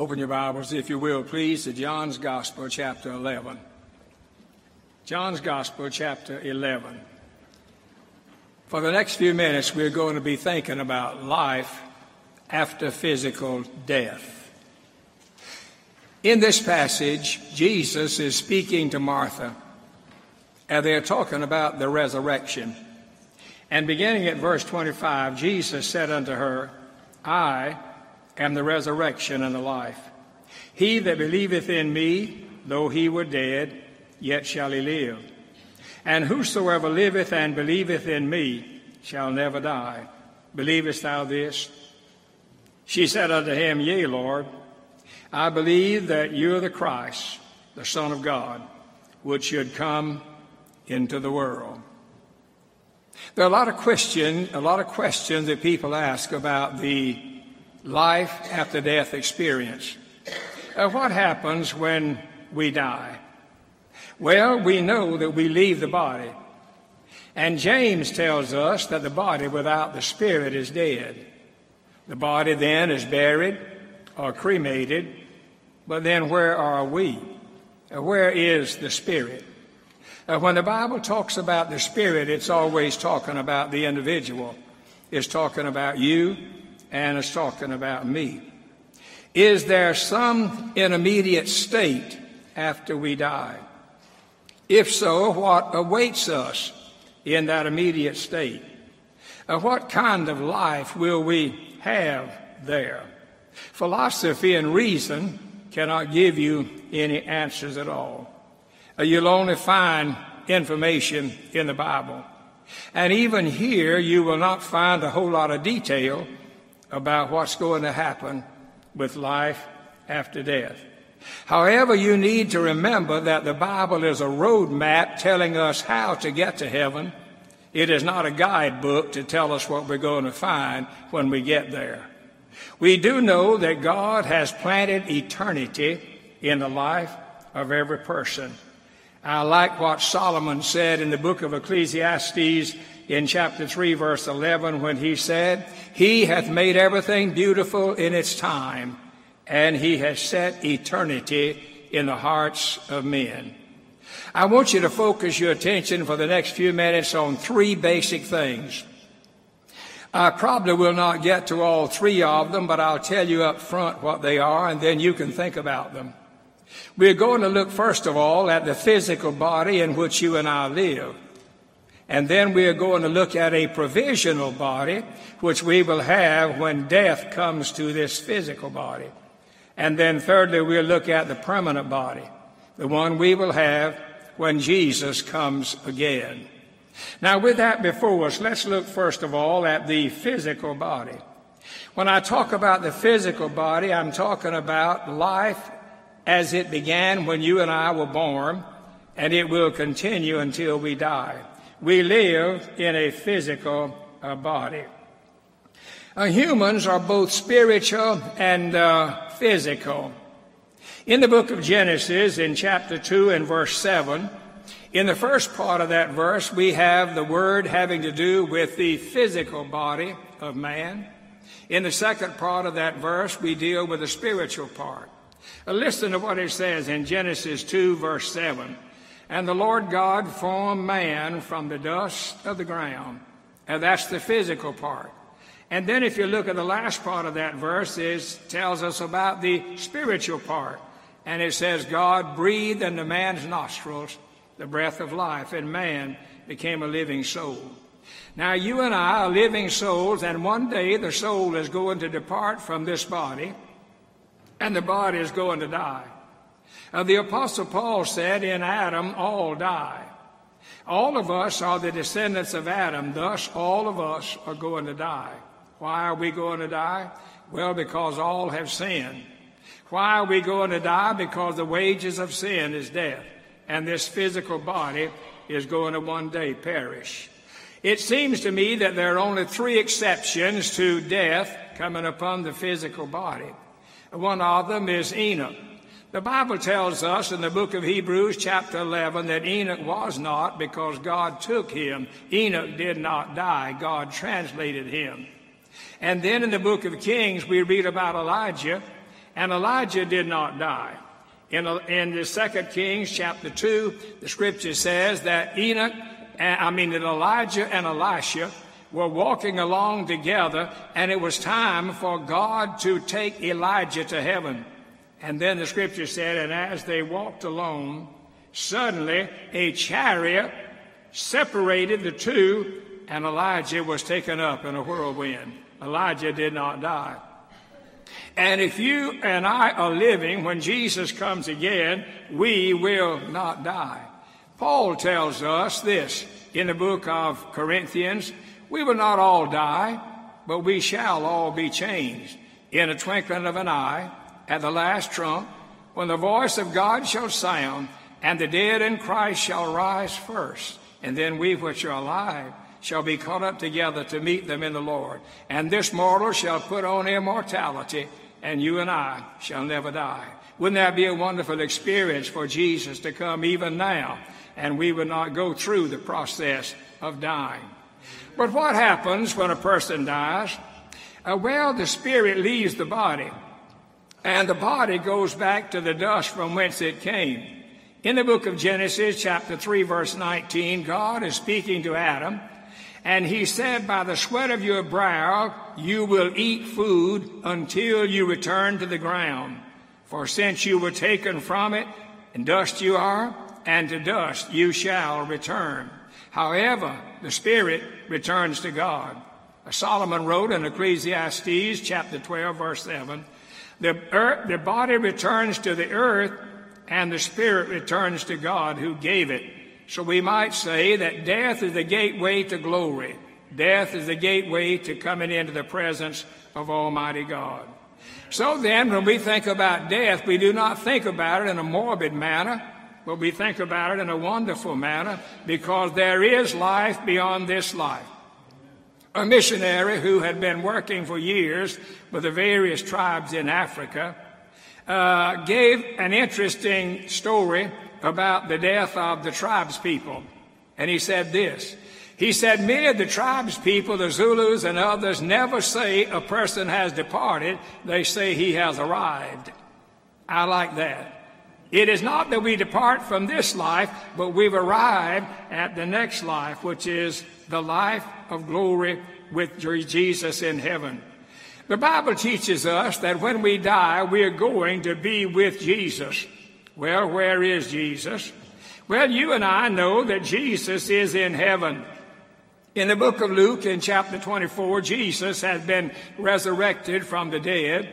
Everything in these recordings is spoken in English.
Open your Bibles, if you will, please, to John's Gospel, chapter 11. John's Gospel, chapter 11. For the next few minutes, we're going to be thinking about life after physical death. In this passage, Jesus is speaking to Martha, and they're talking about the resurrection. And beginning at verse 25, Jesus said unto her, I am the resurrection and the life. He that believeth in me, though he were dead, yet shall he live. And whosoever liveth and believeth in me shall never die. Believest thou this? She said unto him, Yea, Lord, I believe that you are the Christ, the Son of God, which should come into the world. There are a lot of questions, a lot of questions that people ask about the life after death experience. Uh, what happens when we die? Well, we know that we leave the body. And James tells us that the body without the spirit is dead. The body then is buried or cremated, but then where are we? Uh, where is the spirit? Uh, when the Bible talks about the spirit, it's always talking about the individual. It's talking about you and is talking about me. Is there some intermediate state after we die? If so, what awaits us in that immediate state? What kind of life will we have there? Philosophy and reason cannot give you any answers at all. Uh, you'll only find information in the Bible. And even here, you will not find a whole lot of detail about what's going to happen with life after death. However, you need to remember that the Bible is a roadmap telling us how to get to heaven. It is not a guidebook to tell us what we're going to find when we get there. We do know that God has planted eternity in the life of every person. I like what Solomon said in the book of Ecclesiastes in chapter 3, verse 11, when he said, He hath made everything beautiful in its time, and He has set eternity in the hearts of men. I want you to focus your attention for the next few minutes on three basic things. I probably will not get to all three of them, but I'll tell you up front what they are, and then you can think about them. We're going to look first of all at the physical body in which you and I live. And then we are going to look at a provisional body, which we will have when death comes to this physical body. And then thirdly, we'll look at the permanent body, the one we will have when Jesus comes again. Now, with that before us, let's look first of all at the physical body. When I talk about the physical body, I'm talking about life as it began when you and I were born, and it will continue until we die we live in a physical uh, body. Uh, humans are both spiritual and uh, physical. In the book of Genesis, in chapter 2 and verse 7, in the first part of that verse, we have the word having to do with the physical body of man. In the second part of that verse, we deal with the spiritual part. Uh, listen to what it says in Genesis 2, verse 7. And the Lord God formed man from the dust of the ground. And that's the physical part. And then if you look at the last part of that verse, it tells us about the spiritual part. And it says, God breathed into man's nostrils the breath of life, and man became a living soul. Now, you and I are living souls, and one day the soul is going to depart from this body, and the body is going to die. Uh, the Apostle Paul said, In Adam all die. All of us are the descendants of Adam, thus, all of us are going to die. Why are we going to die? Well, because all have sinned. Why are we going to die? Because the wages of sin is death, and this physical body is going to one day perish. It seems to me that there are only three exceptions to death coming upon the physical body. One of them is Enoch. The Bible tells us in the book of Hebrews, chapter 11, that Enoch was not because God took him. Enoch did not die, God translated him. And then in the book of Kings, we read about Elijah, And Elijah did not die. In, in the Second Kings chapter 2, the scripture says that Enoch, I mean that Elijah and Elisha were walking along together, and it was time for God to take Elijah to heaven. And then the scripture said, and as they walked along, suddenly a chariot separated the two, and Elijah was taken up in a whirlwind. Elijah did not die. And if you and I are living when Jesus comes again, we will not die. Paul tells us this in the book of Corinthians we will not all die, but we shall all be changed in a twinkling of an eye at the last trump when the voice of God shall sound and the dead in Christ shall rise first. And then we which are alive shall be caught up together to meet them in the Lord. And this mortal shall put on immortality, and you and I shall never die. Wouldn't that be a wonderful experience for Jesus to come even now, and we would not go through the process of dying? But what happens when a person dies? Uh, well, the spirit leaves the body, and the body goes back to the dust from whence it came. In the book of Genesis, chapter 3, verse 19, God is speaking to Adam, and he said, By the sweat of your brow you will eat food until you return to the ground. For since you were taken from it, and dust you are, and to dust you shall return. However, the spirit returns to God. Solomon wrote in Ecclesiastes chapter 12, verse 7, the, earth, the body returns to the earth and the spirit returns to God who gave it. So we might say that death is the gateway to glory. Death is the gateway to coming into the presence of Almighty God. So then, when we think about death, we do not think about it in a morbid manner but we think about it in a wonderful manner because there is life beyond this life. A missionary who had been working for years with the various tribes in Africa uh, gave an interesting story about the death of the tribes people. And he said this. He said, many of the tribes people, the Zulus and others, never say a person has departed. They say he has arrived. I like that. It is not that we depart from this life, but we've arrived at the next life, which is the life of glory with Jesus in heaven. The Bible teaches us that when we die, we are going to be with Jesus. Well, where is Jesus? Well, you and I know that Jesus is in heaven. In the book of Luke, in chapter 24, Jesus has been resurrected from the dead.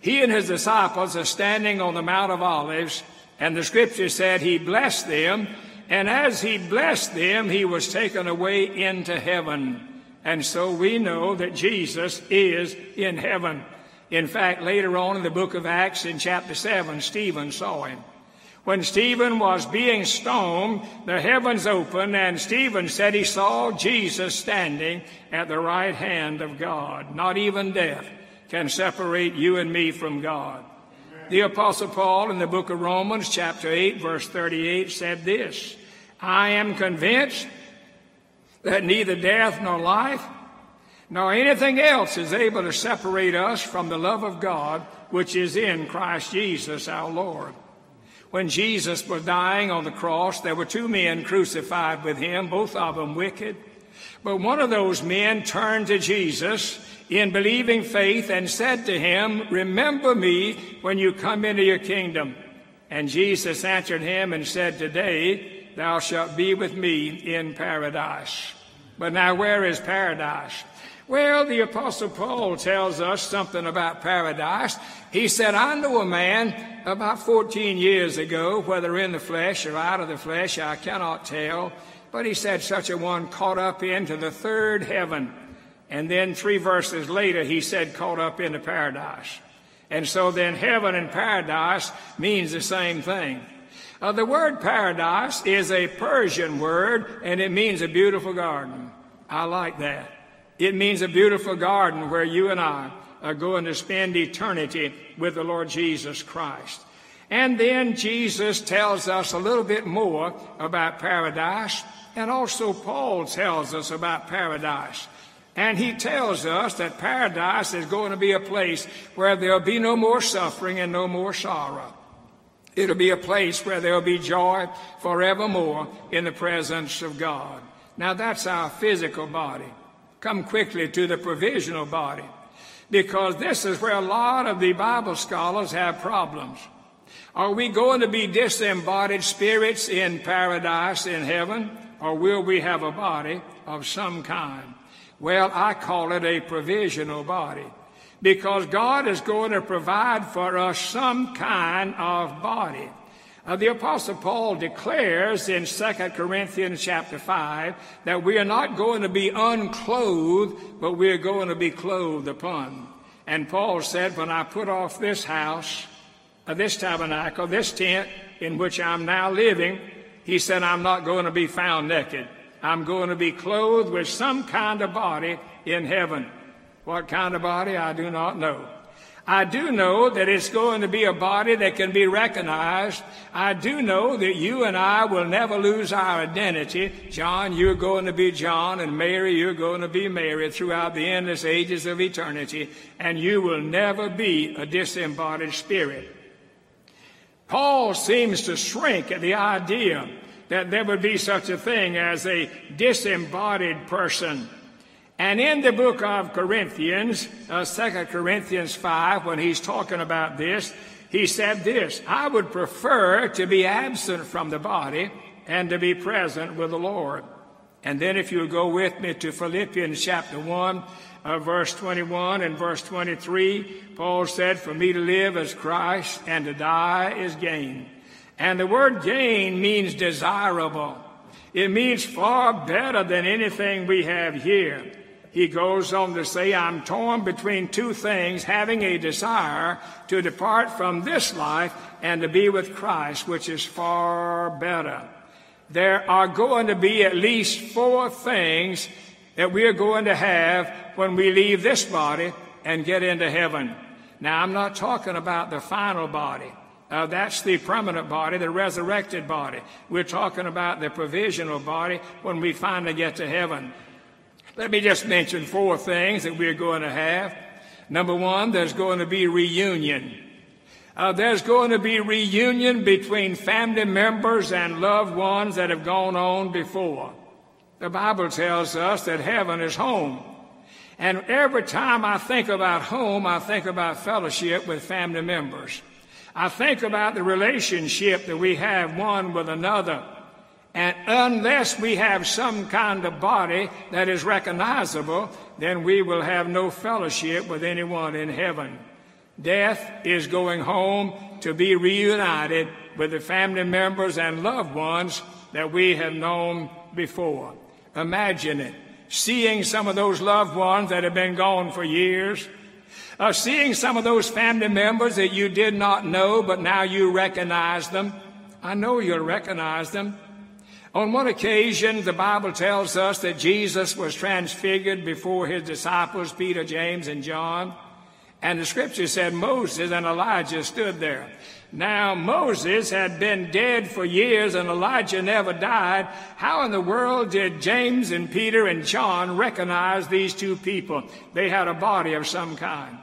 He and his disciples are standing on the Mount of Olives and the scripture said he blessed them, and as he blessed them, he was taken away into heaven. And so we know that Jesus is in heaven. In fact, later on in the book of Acts, in chapter 7, Stephen saw him. When Stephen was being stoned, the heavens opened, and Stephen said he saw Jesus standing at the right hand of God. Not even death can separate you and me from God. The Apostle Paul in the book of Romans, chapter 8, verse 38, said this I am convinced that neither death nor life nor anything else is able to separate us from the love of God which is in Christ Jesus our Lord. When Jesus was dying on the cross, there were two men crucified with him, both of them wicked. But one of those men turned to Jesus in believing faith and said to him, Remember me when you come into your kingdom. And Jesus answered him and said, Today thou shalt be with me in paradise. But now, where is paradise? Well, the Apostle Paul tells us something about paradise. He said, I know a man about 14 years ago, whether in the flesh or out of the flesh, I cannot tell, but he said, such a one caught up into the third heaven and then three verses later, he said, caught up into paradise. And so then heaven and paradise means the same thing. Uh, the word paradise is a Persian word, and it means a beautiful garden. I like that. It means a beautiful garden where you and I are going to spend eternity with the Lord Jesus Christ. And then Jesus tells us a little bit more about paradise, and also Paul tells us about paradise. And he tells us that paradise is going to be a place where there'll be no more suffering and no more sorrow. It'll be a place where there'll be joy forevermore in the presence of God. Now that's our physical body. Come quickly to the provisional body because this is where a lot of the Bible scholars have problems. Are we going to be disembodied spirits in paradise in heaven or will we have a body of some kind? Well, I call it a provisional body because God is going to provide for us some kind of body. Uh, the apostle Paul declares in 2 Corinthians chapter 5 that we are not going to be unclothed, but we are going to be clothed upon. And Paul said, when I put off this house, uh, this tabernacle, this tent in which I'm now living, he said, I'm not going to be found naked. I'm going to be clothed with some kind of body in heaven. What kind of body? I do not know. I do know that it's going to be a body that can be recognized. I do know that you and I will never lose our identity. John, you're going to be John, and Mary, you're going to be Mary throughout the endless ages of eternity, and you will never be a disembodied spirit. Paul seems to shrink at the idea that there would be such a thing as a disembodied person. And in the book of Corinthians, uh, 2 Corinthians 5, when he's talking about this, he said this I would prefer to be absent from the body and to be present with the Lord. And then, if you'll go with me to Philippians chapter 1, uh, verse 21 and verse 23, Paul said, For me to live as Christ and to die is gain. And the word gain means desirable. It means far better than anything we have here. He goes on to say, I'm torn between two things, having a desire to depart from this life and to be with Christ, which is far better. There are going to be at least four things that we are going to have when we leave this body and get into heaven. Now, I'm not talking about the final body. Uh, that's the permanent body, the resurrected body. We're talking about the provisional body when we finally get to heaven. Let me just mention four things that we're going to have. Number one, there's going to be reunion. Uh, there's going to be reunion between family members and loved ones that have gone on before. The Bible tells us that heaven is home. And every time I think about home, I think about fellowship with family members. I think about the relationship that we have one with another. And unless we have some kind of body that is recognizable, then we will have no fellowship with anyone in heaven. Death is going home to be reunited with the family members and loved ones that we have known before. Imagine it. Seeing some of those loved ones that have been gone for years, of seeing some of those family members that you did not know, but now you recognize them. I know you'll recognize them. On one occasion, the Bible tells us that Jesus was transfigured before his disciples, Peter, James, and John. And the scripture said Moses and Elijah stood there. Now, Moses had been dead for years and Elijah never died. How in the world did James and Peter and John recognize these two people? They had a body of some kind.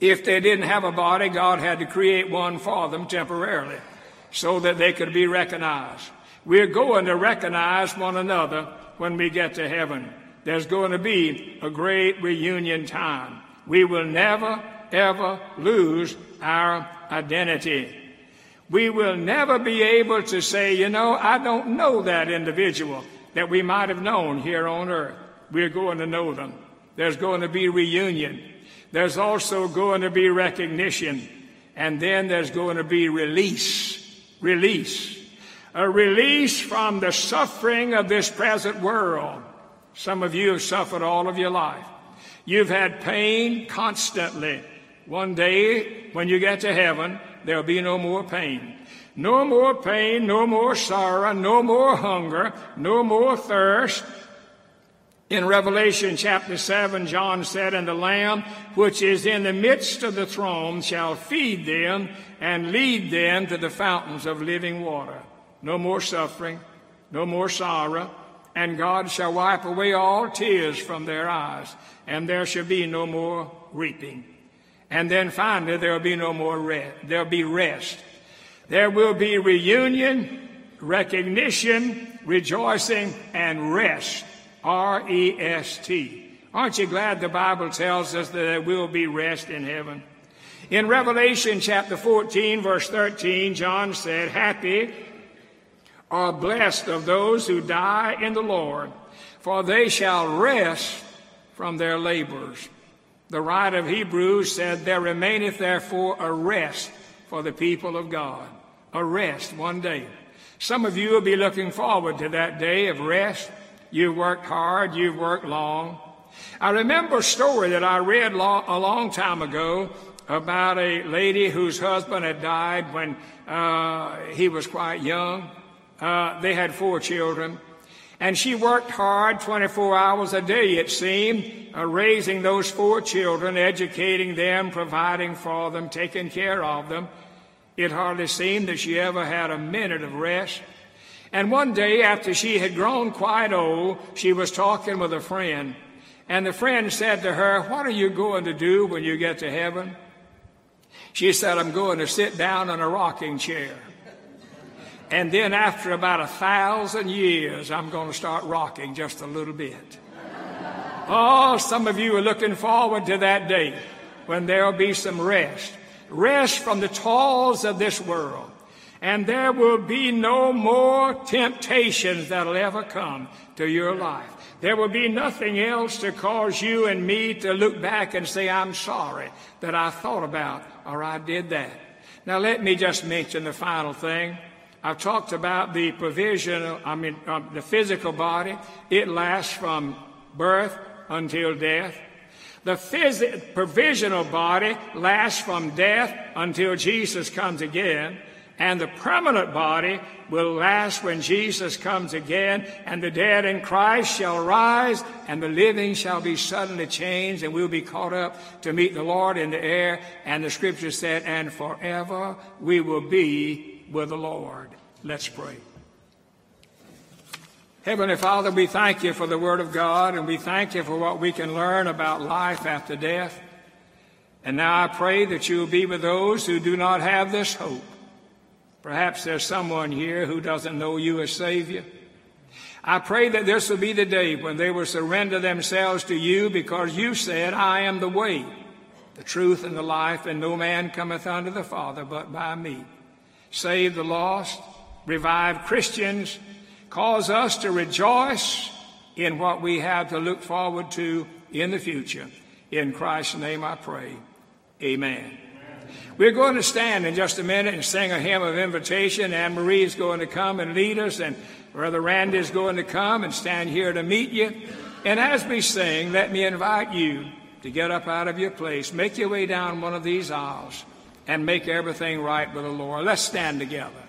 If they didn't have a body, God had to create one for them temporarily so that they could be recognized. We're going to recognize one another when we get to heaven. There's going to be a great reunion time. We will never, ever lose our identity. We will never be able to say, you know, I don't know that individual that we might have known here on earth. We're going to know them. There's going to be reunion. There's also going to be recognition. And then there's going to be release. Release. A release from the suffering of this present world. Some of you have suffered all of your life. You've had pain constantly. One day, when you get to heaven, there'll be no more pain. No more pain, no more sorrow, no more hunger, no more thirst, in Revelation chapter 7, John said, And the Lamb which is in the midst of the throne shall feed them and lead them to the fountains of living water. No more suffering, no more sorrow, and God shall wipe away all tears from their eyes, and there shall be no more reaping. And then finally, there will be no more rest. There'll be rest. There will be reunion, recognition, rejoicing, and rest. R E S T. Aren't you glad the Bible tells us that there will be rest in heaven? In Revelation chapter 14, verse 13, John said, Happy are blessed of those who die in the Lord, for they shall rest from their labors. The writer of Hebrews said, There remaineth therefore a rest for the people of God. A rest one day. Some of you will be looking forward to that day of rest. You've worked hard, you've worked long. I remember a story that I read a long time ago about a lady whose husband had died when uh, he was quite young. Uh, they had four children. And she worked hard 24 hours a day, it seemed, uh, raising those four children, educating them, providing for them, taking care of them. It hardly seemed that she ever had a minute of rest. And one day, after she had grown quite old, she was talking with a friend. And the friend said to her, What are you going to do when you get to heaven? She said, I'm going to sit down in a rocking chair. And then after about a thousand years, I'm going to start rocking just a little bit. Oh, some of you are looking forward to that day when there'll be some rest. Rest from the toils of this world. And there will be no more temptations that'll ever come to your life. There will be nothing else to cause you and me to look back and say, I'm sorry that I thought about or I did that. Now let me just mention the final thing. I've talked about the provision, I mean, uh, the physical body. It lasts from birth until death. The phys- provisional body lasts from death until Jesus comes again. And the permanent body will last when Jesus comes again, and the dead in Christ shall rise, and the living shall be suddenly changed, and we'll be caught up to meet the Lord in the air. And the scripture said, and forever we will be with the Lord. Let's pray. Heavenly Father, we thank you for the Word of God, and we thank you for what we can learn about life after death. And now I pray that you will be with those who do not have this hope. Perhaps there's someone here who doesn't know you as Savior. I pray that this will be the day when they will surrender themselves to you because you said, I am the way, the truth, and the life, and no man cometh unto the Father but by me save the lost, revive Christians, cause us to rejoice in what we have to look forward to in the future. In Christ's name I pray. Amen. We're going to stand in just a minute and sing a hymn of invitation. Anne Marie is going to come and lead us, and Brother Randy is going to come and stand here to meet you. And as we sing, let me invite you to get up out of your place, make your way down one of these aisles and make everything right with the Lord. Let's stand together.